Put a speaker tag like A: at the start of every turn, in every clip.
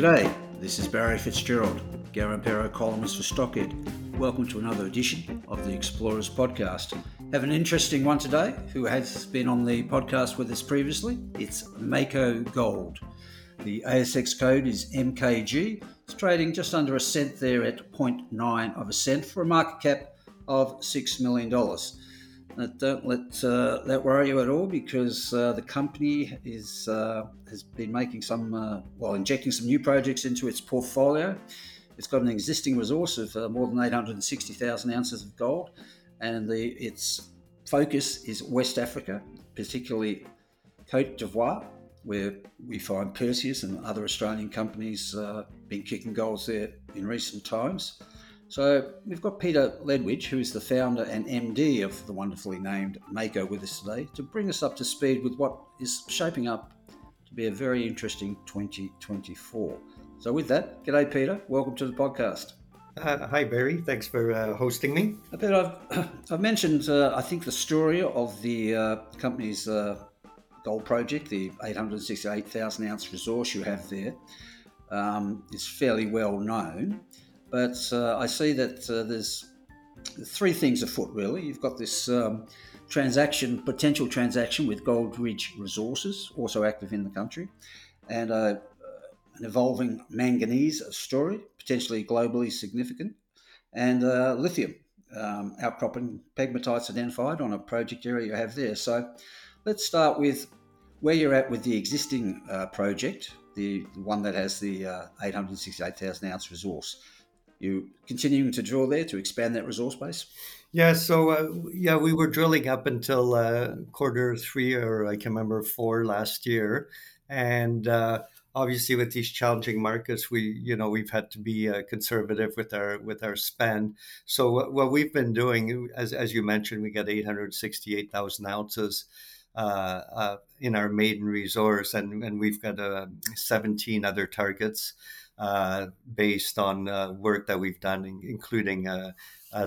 A: G'day, this is Barry Fitzgerald, Garimpeiro columnist for Stockhead. Welcome to another edition of the Explorers Podcast. Have an interesting one today. Who has been on the podcast with us previously? It's Mako Gold. The ASX code is MKG. It's trading just under a cent there at 0.9 of a cent for a market cap of $6 million. Uh, don't let uh, that worry you at all because uh, the company is uh, has been making some, uh, well, injecting some new projects into its portfolio. It's got an existing resource of uh, more than 860,000 ounces of gold, and the, its focus is West Africa, particularly Cote d'Ivoire, where we find Perseus and other Australian companies been kicking goals there in recent times. So we've got Peter Ledwidge, who is the founder and MD of the wonderfully named Mako, with us today to bring us up to speed with what is shaping up to be a very interesting 2024. So with that, g'day Peter, welcome to the podcast.
B: Uh, hi Barry, thanks for uh, hosting me.
A: Peter, I've, I've mentioned, uh, I think, the story of the uh, company's uh, gold project, the 868,000 ounce resource you have there, um, is fairly well known. But uh, I see that uh, there's three things afoot, really. You've got this um, transaction, potential transaction with Gold Ridge Resources, also active in the country, and uh, an evolving manganese story, potentially globally significant, and uh, lithium um, outcropping pegmatites identified on a project area you have there. So let's start with where you're at with the existing uh, project, the, the, one that has the uh, 868,000 ounce resource you continuing to drill there to expand that resource base?
B: Yeah, so uh, yeah, we were drilling up until uh, quarter three or I can remember four last year, and uh, obviously with these challenging markets, we you know we've had to be uh, conservative with our with our spend. So what, what we've been doing, as as you mentioned, we got eight hundred sixty eight thousand ounces. Uh, uh, in our maiden resource, and, and we've got 17 other targets. Uh, based on uh, work that we've done, including uh,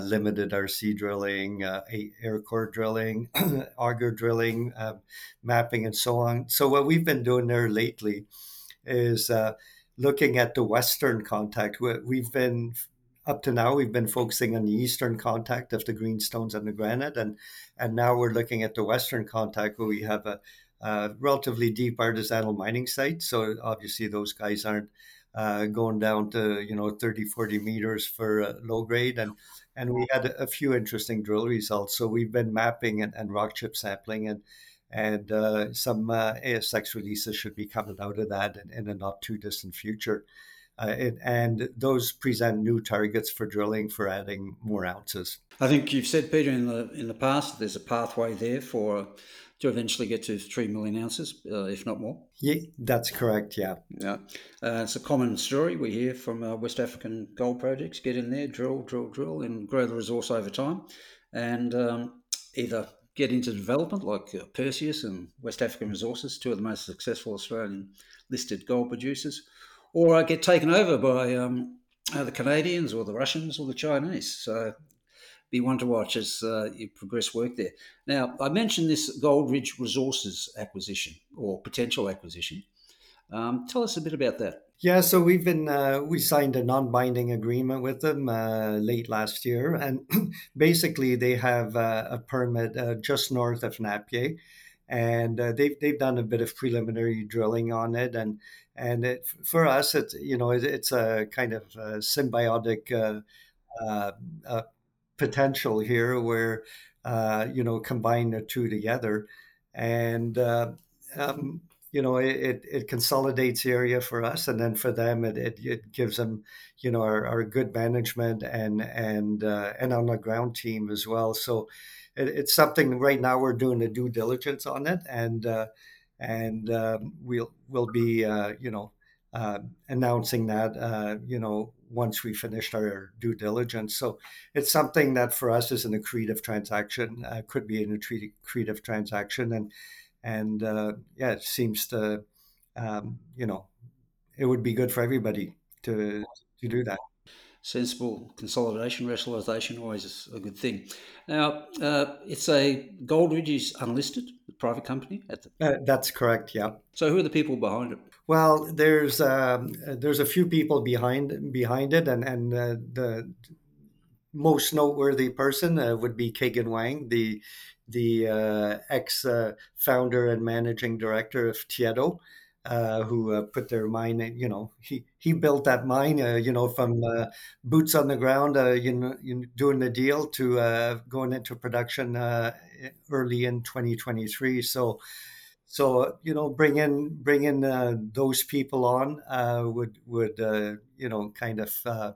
B: limited RC drilling, air core drilling, auger drilling, mapping, and so on. So, what we've been doing there lately is looking at the western contact. We've been up to now we've been focusing on the eastern contact of the greenstones and the granite and and now we're looking at the western contact where we have a, a relatively deep artisanal mining site so obviously those guys aren't uh, going down to you know 30 40 meters for uh, low grade. And and we had a few interesting drill results. So we've been mapping and, and rock chip sampling and and uh, some uh, ASX releases should be coming out of that in, in a not too distant future. Uh, it, and those present new targets for drilling for adding more ounces.
A: I think you've said, Peter, in the in the past, there's a pathway there for to eventually get to 3 million ounces, uh, if not more.
B: Yeah, that's correct. Yeah.
A: Yeah. Uh, it's a common story we hear from uh, West African gold projects get in there, drill, drill, drill, and grow the resource over time. And um, either get into development like uh, Perseus and West African Resources, two of the most successful Australian listed gold producers, or get taken over by um, the Canadians or the Russians or the Chinese. So be one to watch as uh, you progress work there. Now, I mentioned this Gold Ridge Resources acquisition or potential acquisition. Um, tell us a bit about that.
B: Yeah, so we've been uh, we signed a non-binding agreement with them uh, late last year, and basically they have uh, a permit uh, just north of Napié, and uh, they've they've done a bit of preliminary drilling on it, and and it, for us, it's you know it, it's a kind of a symbiotic uh, potential here where uh, you know combine the two together. And uh, um, you know it, it consolidates the area for us and then for them it, it, it gives them you know our, our good management and and uh, and on the ground team as well. So it, it's something right now we're doing a due diligence on it and uh, and um, we'll we'll be uh, you know uh, announcing that, you know, once we finished our due diligence. So it's something that for us is an accretive transaction, uh, could be an accretive transaction. And, and uh, yeah, it seems to, um, you know, it would be good for everybody to, to do that
A: sensible consolidation, rationalisation, always a good thing. Now, uh, it's a Gold Ridge is unlisted, private company. At
B: the... Uh, that's correct. Yeah.
A: So, who are the people behind it?
B: Well, there's um, there's a few people behind behind it, and and uh, the most noteworthy person uh, would be Caigen Wang, the the uh, ex founder and managing director of Tietto uh, who uh, put their mine. You know, he he built that mine. Uh, you know, from boots on the ground. You know, doing the deal to going into production early in 2023. So. So you know, bring in bring in those people on would would you know kind of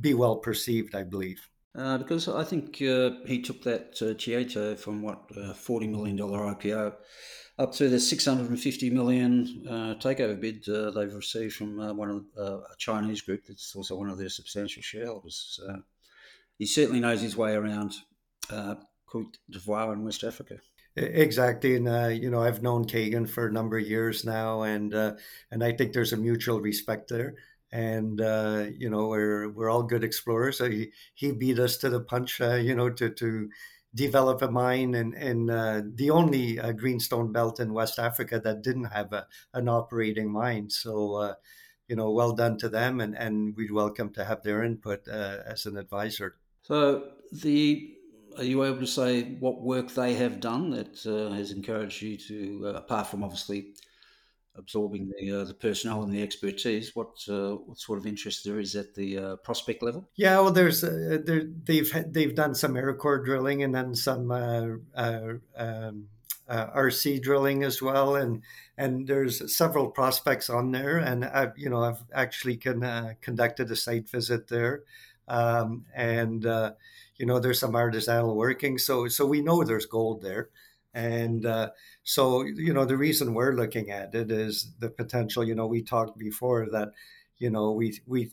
B: be well perceived, I believe.
A: Uh, because I think uh, he took that uh, Tietto from what forty million dollar IPO up to the 650 million uh, takeover bid uh, they've received from uh, one of uh, a Chinese group that's also one of their substantial shareholders. he certainly knows his way around uh, Cote d'Ivoire and West Africa.
B: Exactly, and uh, you know I've known Caigen for a number of years now, and and I think there's a mutual respect there and uh, you know we're we're all good explorers. So he he beat us to the punch, uh, you know, to to develop a mine and in uh, the only uh, greenstone belt in West Africa that didn't have a, an operating mine. So, uh, you know, well done to them, and, and we'd welcome to have their input uh, as an advisor.
A: So, the are you able to say what work they have done that uh, has encouraged you to, uh, apart from obviously absorbing the uh, the personnel and the expertise. What uh, what sort of interest there is at the uh, prospect level?
B: Yeah, well, there's uh, there, they've they've done some air core drilling and then some um, RC drilling as well, and and there's several prospects on there, and I've you know I've actually con- conducted a site visit there, um, and you know there's some artisanal working, so so we know there's gold there. And uh, so, you know, the reason we're looking at it is the potential. You know, we talked before that, you know, we we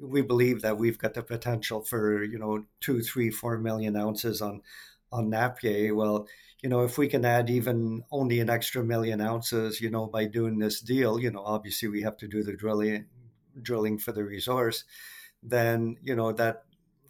B: we believe that we've got the potential for you know two, three, four million ounces on on Napié Well, you know, if we can add even only an extra million ounces, you know, by doing this deal, you know, obviously we have to do the drilling drilling for the resource. Then you know that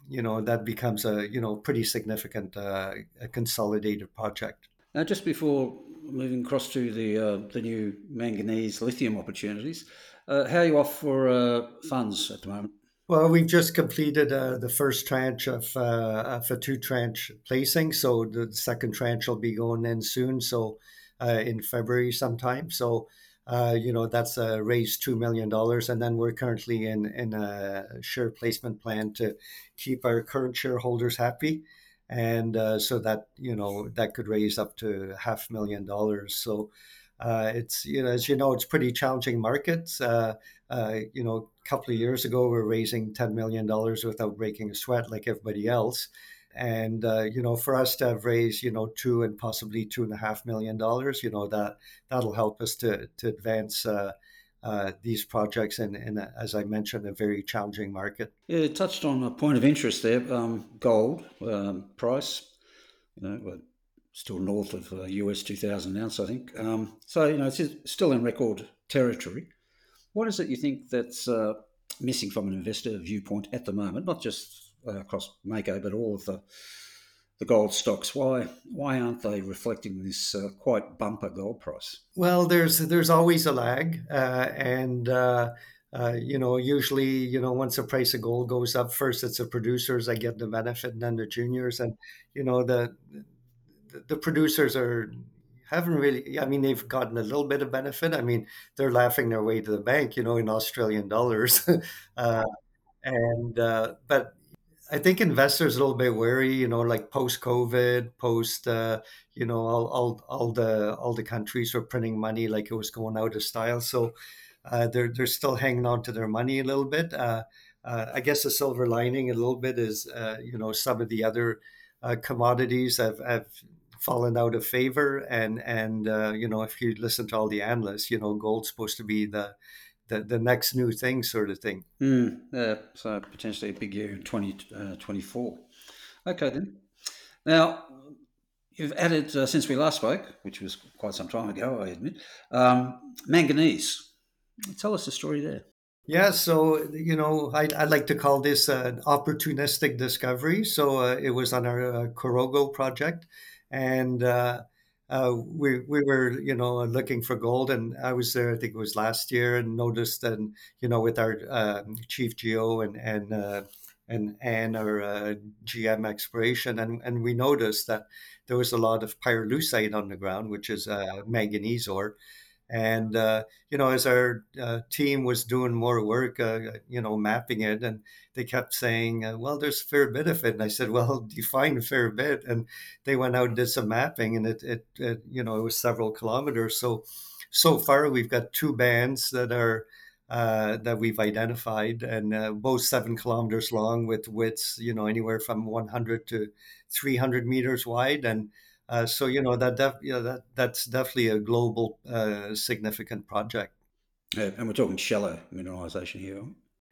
B: you know that becomes a you know pretty significant uh, a consolidated project.
A: Now, just before moving across to the uh, the new manganese lithium opportunities, uh, how are you off for uh, funds at the moment?
B: Well, we've just completed uh, the first tranche of, uh, of a two tranche placing, so the second tranche will be going in soon. So uh, in February sometime. So you know that's raised two million dollars, and then we're currently in in a share placement plan to keep our current shareholders happy and uh, so that you know that could raise up to half million dollars. So uh, it's you know as you know it's pretty challenging markets. Uh, uh you know, a couple of years ago we are raising ten million dollars without breaking a sweat like everybody else. And uh, you know, for us to have raised you know two and possibly two and a half million dollars, you know that that'll help us to to advance uh, uh, these projects in, in a, as I mentioned, a very challenging market.
A: Yeah, touched on a point of interest there um, gold um, price, you know, still north of uh, US 2000 ounce, I think. Um, so, you know, it's still in record territory. What is it you think that's uh, missing from an investor viewpoint at the moment, not just uh, across Mako, but all of the the gold stocks. Why why aren't they reflecting this uh, quite bumper gold price?
B: Well, there's there's always a lag, uh, and uh, uh you know usually you know once the price of gold goes up, first it's the producers that get the benefit, and then the juniors, and you know the the producers are haven't really i mean they've gotten a little bit of benefit i mean they're laughing their way to the bank you know in australian dollars uh, and uh, but I think investors a little bit wary, you know, like post COVID, post, uh, you know, all, all, all the all the countries were printing money like it was going out of style. So uh, they're they're still hanging on to their money a little bit. Uh, uh I guess the silver lining a little bit is, uh, you know, some of the other uh, commodities have, have fallen out of favor, and and you know, if you listen to all the analysts, you know, gold's supposed to be the the, the next new thing, sort of thing.
A: Mm, yeah, so potentially a big year in 2024. Uh, okay, then. Now, you've added, uh, since we last spoke, which was quite some time ago, I admit, um, manganese. Tell us the story there.
B: Yeah, so you know, I, I like to call this an opportunistic discovery. So uh, it was on our uh, Korhogo project, and uh, uh, we we were you know looking for gold, and I was there. I think it was last year, and noticed that you know with our um, chief geo and and uh, and and our uh, GM exploration, and and we noticed that there was a lot of pyrolusite on the ground, which is uh, manganese ore. And uh, you know, as our uh, team was doing more work, uh, you know, mapping it, and they kept saying, uh, "Well, there's a fair bit of it." And I said, "Well, define a fair bit." And they went out and did some mapping, and it, it, it you know, it was several kilometers. So, so far we've got two bands that are uh, that we've identified, and uh, both seven kilometers long with widths, you know, anywhere from 100 to 300 meters wide, and uh, so you know that def- you know, that that's definitely a global uh, significant project.
A: Yeah, and we're talking shallow mineralization here.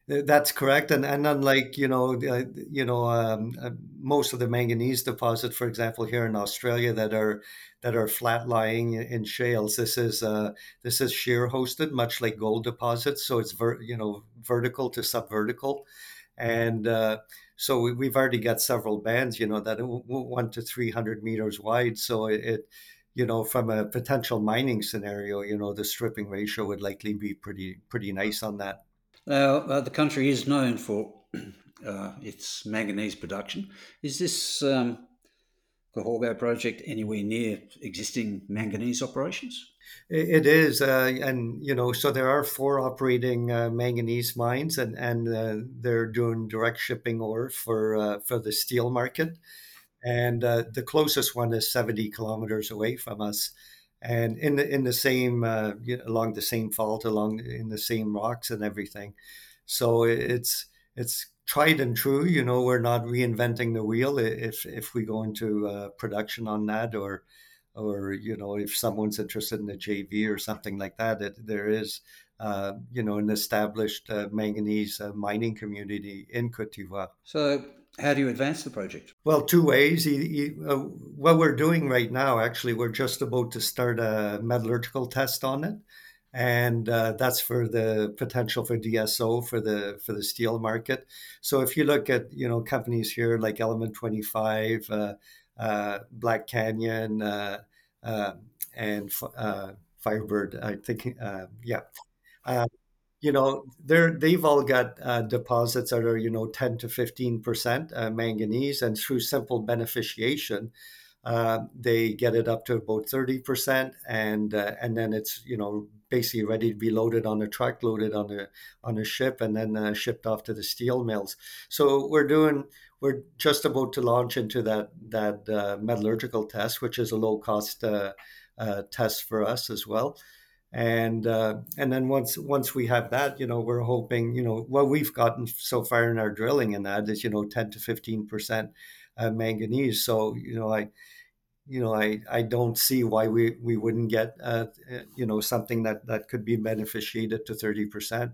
B: That's correct, and and unlike you know uh, you know um, uh, most of the manganese deposit, for example, here in Australia that are that are flat lying in shales, this is uh, this is shear hosted, much like gold deposits. So it's ver- you know vertical to subvertical, and uh, so we, have already got several bands, you know, that one to 300 meters wide. So it, it, you know, from a potential mining scenario, you know, the stripping ratio would likely be pretty, pretty nice on that.
A: Now, uh, the country is known for uh, its manganese production. Is this um, Korhogo project anywhere near existing manganese operations?
B: It is, uh, and you know, so there are four operating uh, manganese mines, and and uh, they're doing direct shipping ore for uh, for the steel market, and uh, the closest one is seventy kilometers away from us, and in the in the same uh, along the same fault, along in the same rocks and everything, so it's it's tried and true. You know, we're not reinventing the wheel if if we go into production on that or or you know if someone's interested in a JV or something like that, it, there is uh, you know an established uh, manganese uh, mining community in Cote d'Ivoire.
A: So. How do you advance the project?
B: Well, two ways. He, he, uh, what we're doing right now, actually, we're just about to start a metallurgical test on it, and uh, that's for the potential for DSO for the for the steel market. So if you look at you know companies here like Element Twenty Five, uh, uh, Black Canyon, uh, uh, and uh, Firebird. I think, yeah. you know, they're they've all got deposits that are you know 10 to 15 percent manganese, and through simple beneficiation, uh, they get it up to about 30% and uh, and then it's you know basically ready to be loaded on a truck loaded on a on a ship and then uh, shipped off to the steel mills so we're doing we're just about to launch into that that uh, metallurgical test, which is a low cost uh, test for us as well. And uh, and then once once we have that, you know, we're hoping, you know, what we've gotten so far in our drilling in that is, you know, ten to fifteen percent uh, manganese. So you know, I you know, I, I don't see why we, we wouldn't get, uh, you know, something that, that could be beneficiated to 30%.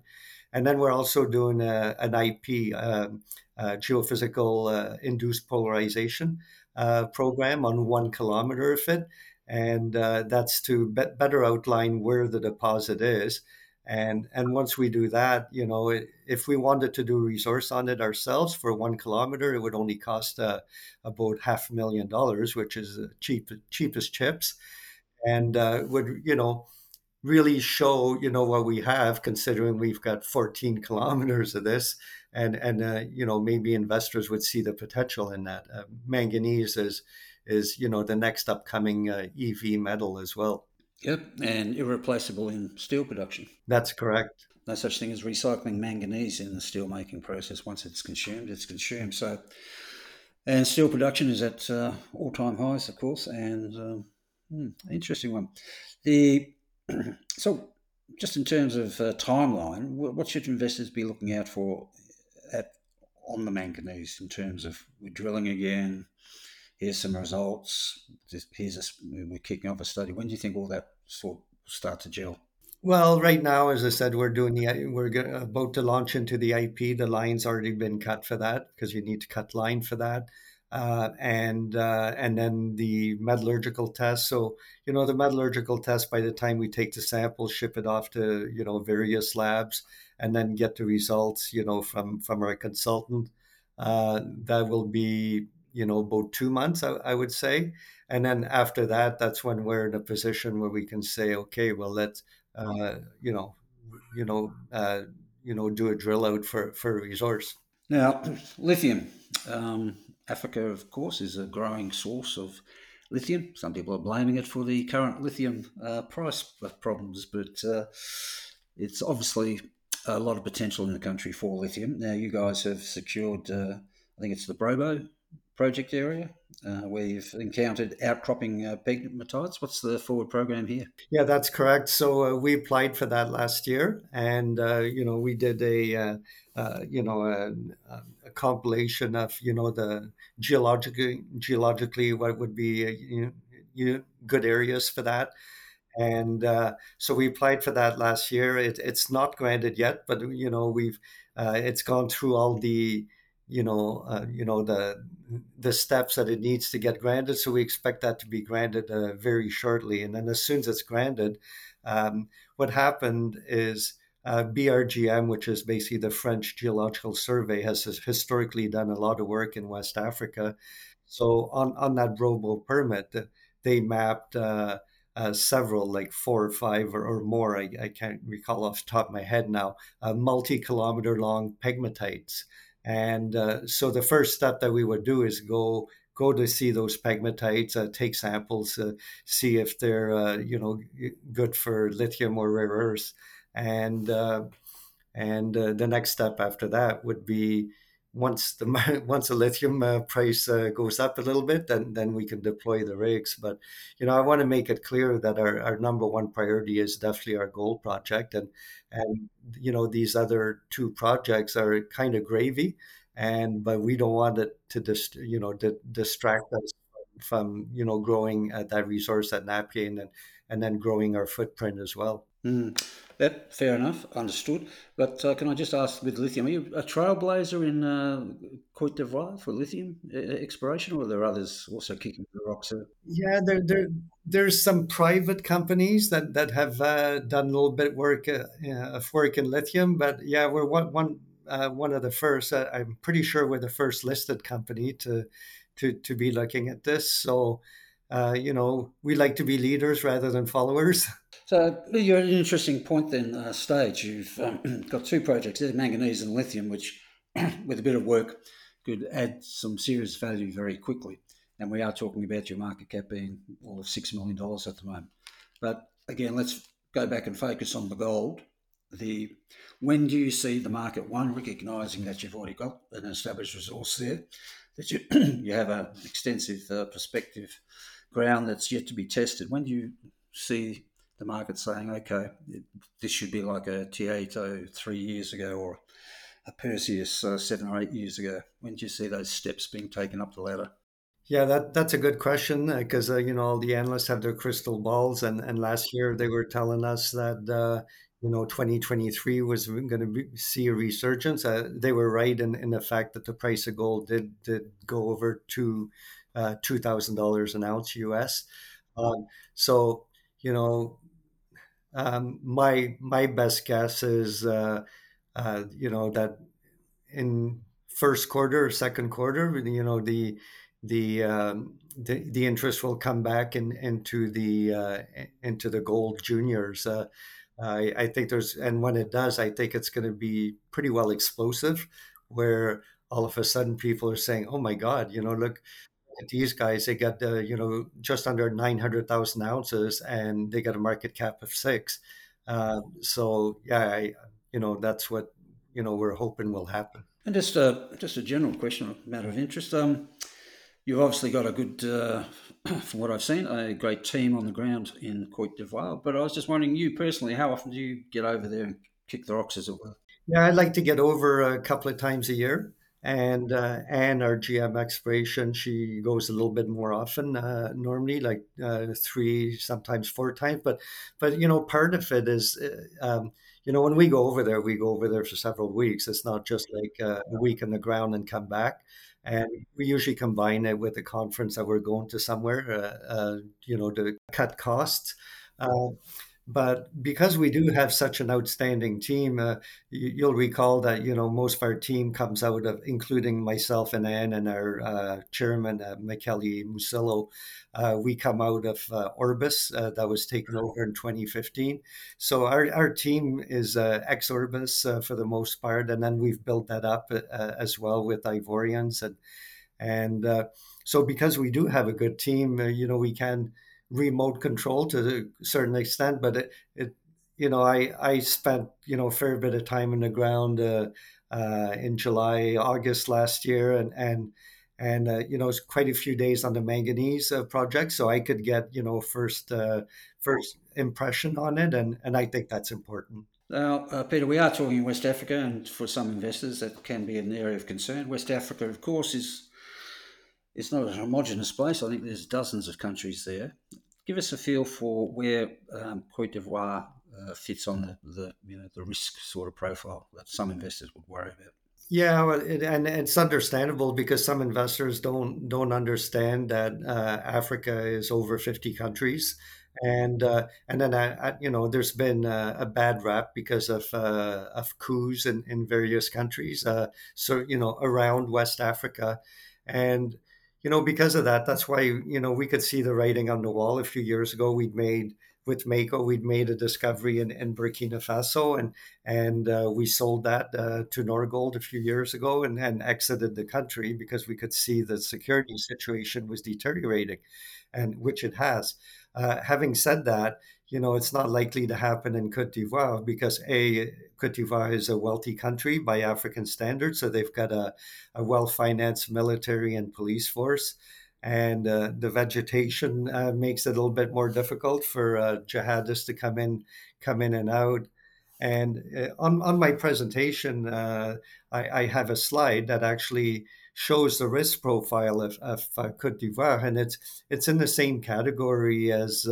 B: And then we're also doing a, an IP, um, uh, geophysical uh, induced polarization uh, program on one kilometer of it. And uh, that's to be- better outline where the deposit is. And, and once we do that, you know, it, if we wanted to do resource on it ourselves for one kilometer, it would only cost uh, about half a million dollars, which is cheap, cheapest chips, and uh, would, you know, really show you know what we have considering we've got 14 kilometers of this. And and uh, you know maybe investors would see the potential in that. Uh, manganese is is you know the next upcoming uh, ev metal as well
A: yep and irreplaceable in steel production
B: that's correct
A: no such thing as recycling manganese in the steel making process once it's consumed it's consumed so and steel production is at uh, all-time highs of course and um, hmm, interesting one the so, just in terms of uh, timeline, what should investors be looking out for at on the manganese in terms of we're drilling again? Here's some results. Here's a, we're kicking off a study. When do you think all that of start to gel?
B: Well, right now, as I said, we're doing the we're about to launch into the IP. The line's already been cut for that because you need to cut line for that, uh, and uh, and then the metallurgical test. So you know the metallurgical test. By the time we take the sample, ship it off to you know various labs, and then get the results. You know from from our consultant. Uh, that will be you know about two months, I, I would say, and then after that, that's when we're in a position where we can say, okay, well let's uh, you know, you know, uh, you know, do a drill out for for a resource.
A: Now, lithium. Um, Africa, of course, is a growing source of lithium. Some people are blaming it for the current lithium uh, price problems, but uh, it's obviously a lot of potential in the country for lithium. Now, you guys have secured, uh, I think it's the Brobo project area uh, you've encountered outcropping uh, pegmatites. What's the forward program here?
B: Yeah, that's correct. So uh, we applied for that last year, and uh, you know we did a uh, uh, you know a, a, compilation of you know the geologically geologically what would be you know, good areas for that. And so we applied for that last year. It, it's not granted yet, but you know we've it's gone through all the you know, uh, you know the the steps that it needs to get granted. So we expect that to be granted uh, very shortly. And then as soon as it's granted, um, what happened is uh, BRGM, which is basically the French Geological Survey, has historically done a lot of work in West Africa. So on on that Brobo permit, they mapped. Uh, uh, several, like four or five or, or more, I, I, can't recall off the top of my head now, uh, multi kilometer long pegmatites. And uh, so the first step that we would do is go go to see those pegmatites, uh, take samples, uh, see if they're uh, you know good for lithium or rare earths, and uh, and uh, the next step after that would be once the once the lithium uh, price uh, goes up a little bit, then then we can deploy the rigs. But you know, I want to make it clear that our, our number one priority is definitely our gold project, and and you know these other two projects are kind of gravy, and but we don't want it to just you know to distract us from you know growing at that resource at Napié and and then growing our footprint as well.
A: Mm. That fair enough, understood. But uh, can I just ask, with lithium, are you a trailblazer in uh, Cote d'Ivoire for lithium uh, exploration, or are there others also kicking the rocks?
B: Yeah, there, there, there's some private companies that that have uh, done a little bit work uh, of work in lithium, but yeah, we're one one uh, one of the first. I'm pretty sure we're the first listed company to to to be looking at this. So uh, you know, we like to be leaders rather than followers.
A: So you're at an interesting point then, uh, stage. You've um, got two projects manganese and lithium, which, with a bit of work, could add some serious value very quickly. And we are talking about your market cap being all of $6 million at the moment. But again, let's go back and focus on the gold. The When do you see the market, one, recognising that you've already got an established resource there, that you, you have an extensive uh, perspective ground that's yet to be tested. When do you see the market saying, okay, this should be like a Tietto three years ago or a Perseus uh, seven or eight years ago? When do you see those steps being taken up the ladder?
B: Yeah, that that's a good question because uh, uh, you know all the analysts have their crystal balls, and and last year they were telling us that uh, you know 2023 was going to see a resurgence. Uh, they were right in, in the fact that the price of gold did did go over to uh, two thousand dollars an ounce US. Um, so you know, um, my my best guess is uh, uh, you know that in first quarter or second quarter, you know the the um, the, the interest will come back in, into the uh, into the gold juniors. Uh, I, I think there's and when it does, I think it's going to be pretty well explosive, where all of a sudden people are saying, "Oh my God, you know, look, these guys, they got uh, you know just under nine hundred thousand ounces, and they got a market cap of six. Uh, so yeah, I, you know that's what you know we're hoping will happen.
A: And just a just a general question, a matter of interest. Um, you've obviously got a good, uh, from what I've seen, a great team on the ground in Cote d'Ivoire. But I was just wondering, you personally, how often do you get over there and kick the rocks, as it were?
B: Yeah, I'd like to get over a couple of times a year. And uh, our GM exploration, she goes a little bit more often, uh, normally like uh, three, sometimes four times. But but you know, part of it is, uh, um, you know, when we go over there, we go over there for several weeks. It's not just like uh, a week on the ground and come back. And we usually combine it with a conference that we're going to somewhere, uh, you know, to cut costs. But because we do have such an outstanding team, uh, you, will recall that you know most of our team comes out of, including myself and Anne and our uh, chairman uh, Michele Muscillo. Uh, we come out of uh, Orbis uh, that was taken over in 2015. So our, our team is uh, ex Orbis for the most part, and then we've built that up as well with Ivorians and and so because we do have a good team, you know we can remote control to a certain extent, but it, it you know, I, I spent, you know, a fair bit of time in the ground uh, uh, in July, August last year, and, and, and uh, you know, quite a few days on the manganese uh, project, so I could get, you know, first uh, first impression on it, and, and I think that's important.
A: Now, uh, Peter, we are talking West Africa, and for some investors, that can be an area of concern. West Africa, of course, is it's not a homogenous place. I think there's dozens of countries there give us a feel for where um, Cote d'Ivoire uh, fits on the, the, you know the risk sort of profile that some investors would worry about.
B: Yeah, well, it, and it's understandable because some investors don't don't understand that uh, Africa is over fifty countries, and uh, and then I, I, you know there's been a, a, bad rap because of uh, of coups in, in various countries, uh, so you know around West Africa, and you know, because of that, that's why, you know, we could see the writing on the wall. A few years ago, we'd made with Mako, we'd made a discovery in, in Burkina Faso, and and uh, we sold that uh, to Nordgold a few years ago, and, and exited the country because we could see the security situation was deteriorating, and which it has. Uh, having said that, you know, it's not likely to happen in Cote d'Ivoire because a Cote d'Ivoire is a wealthy country by African standards, so they've got a, a well-financed military and police force, and uh, the vegetation uh, makes it a little bit more difficult for uh, jihadists to come in, come in and out. And uh, on on my presentation, uh, I, I, have a slide that actually shows the risk profile of, of uh, Cote d'Ivoire, and it's it's in the same category as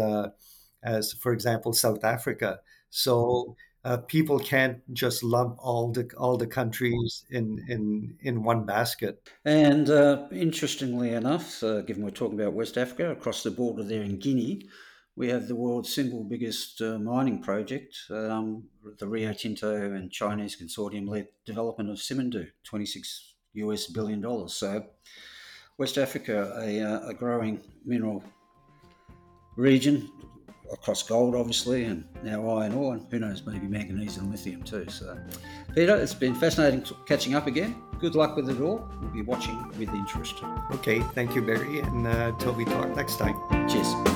B: as, for example, South Africa. So uh, people can't just lump all the all the countries in in in one basket.
A: And uh, interestingly enough, uh, given we're talking about West Africa, across the border there in Guinea, we have the world's single biggest uh, mining project, um, the Rio Tinto and Chinese consortium-led development of Simandou, 26 US billion dollars. So, West Africa, a, uh, a growing mineral region, across gold, obviously, and now iron ore, and who knows, maybe manganese and lithium too. So, Peter, it's been fascinating catching up again. Good luck with it all. We'll be watching with interest.
B: Okay, thank you, Barry, and uh, until we talk next time.
A: Cheers.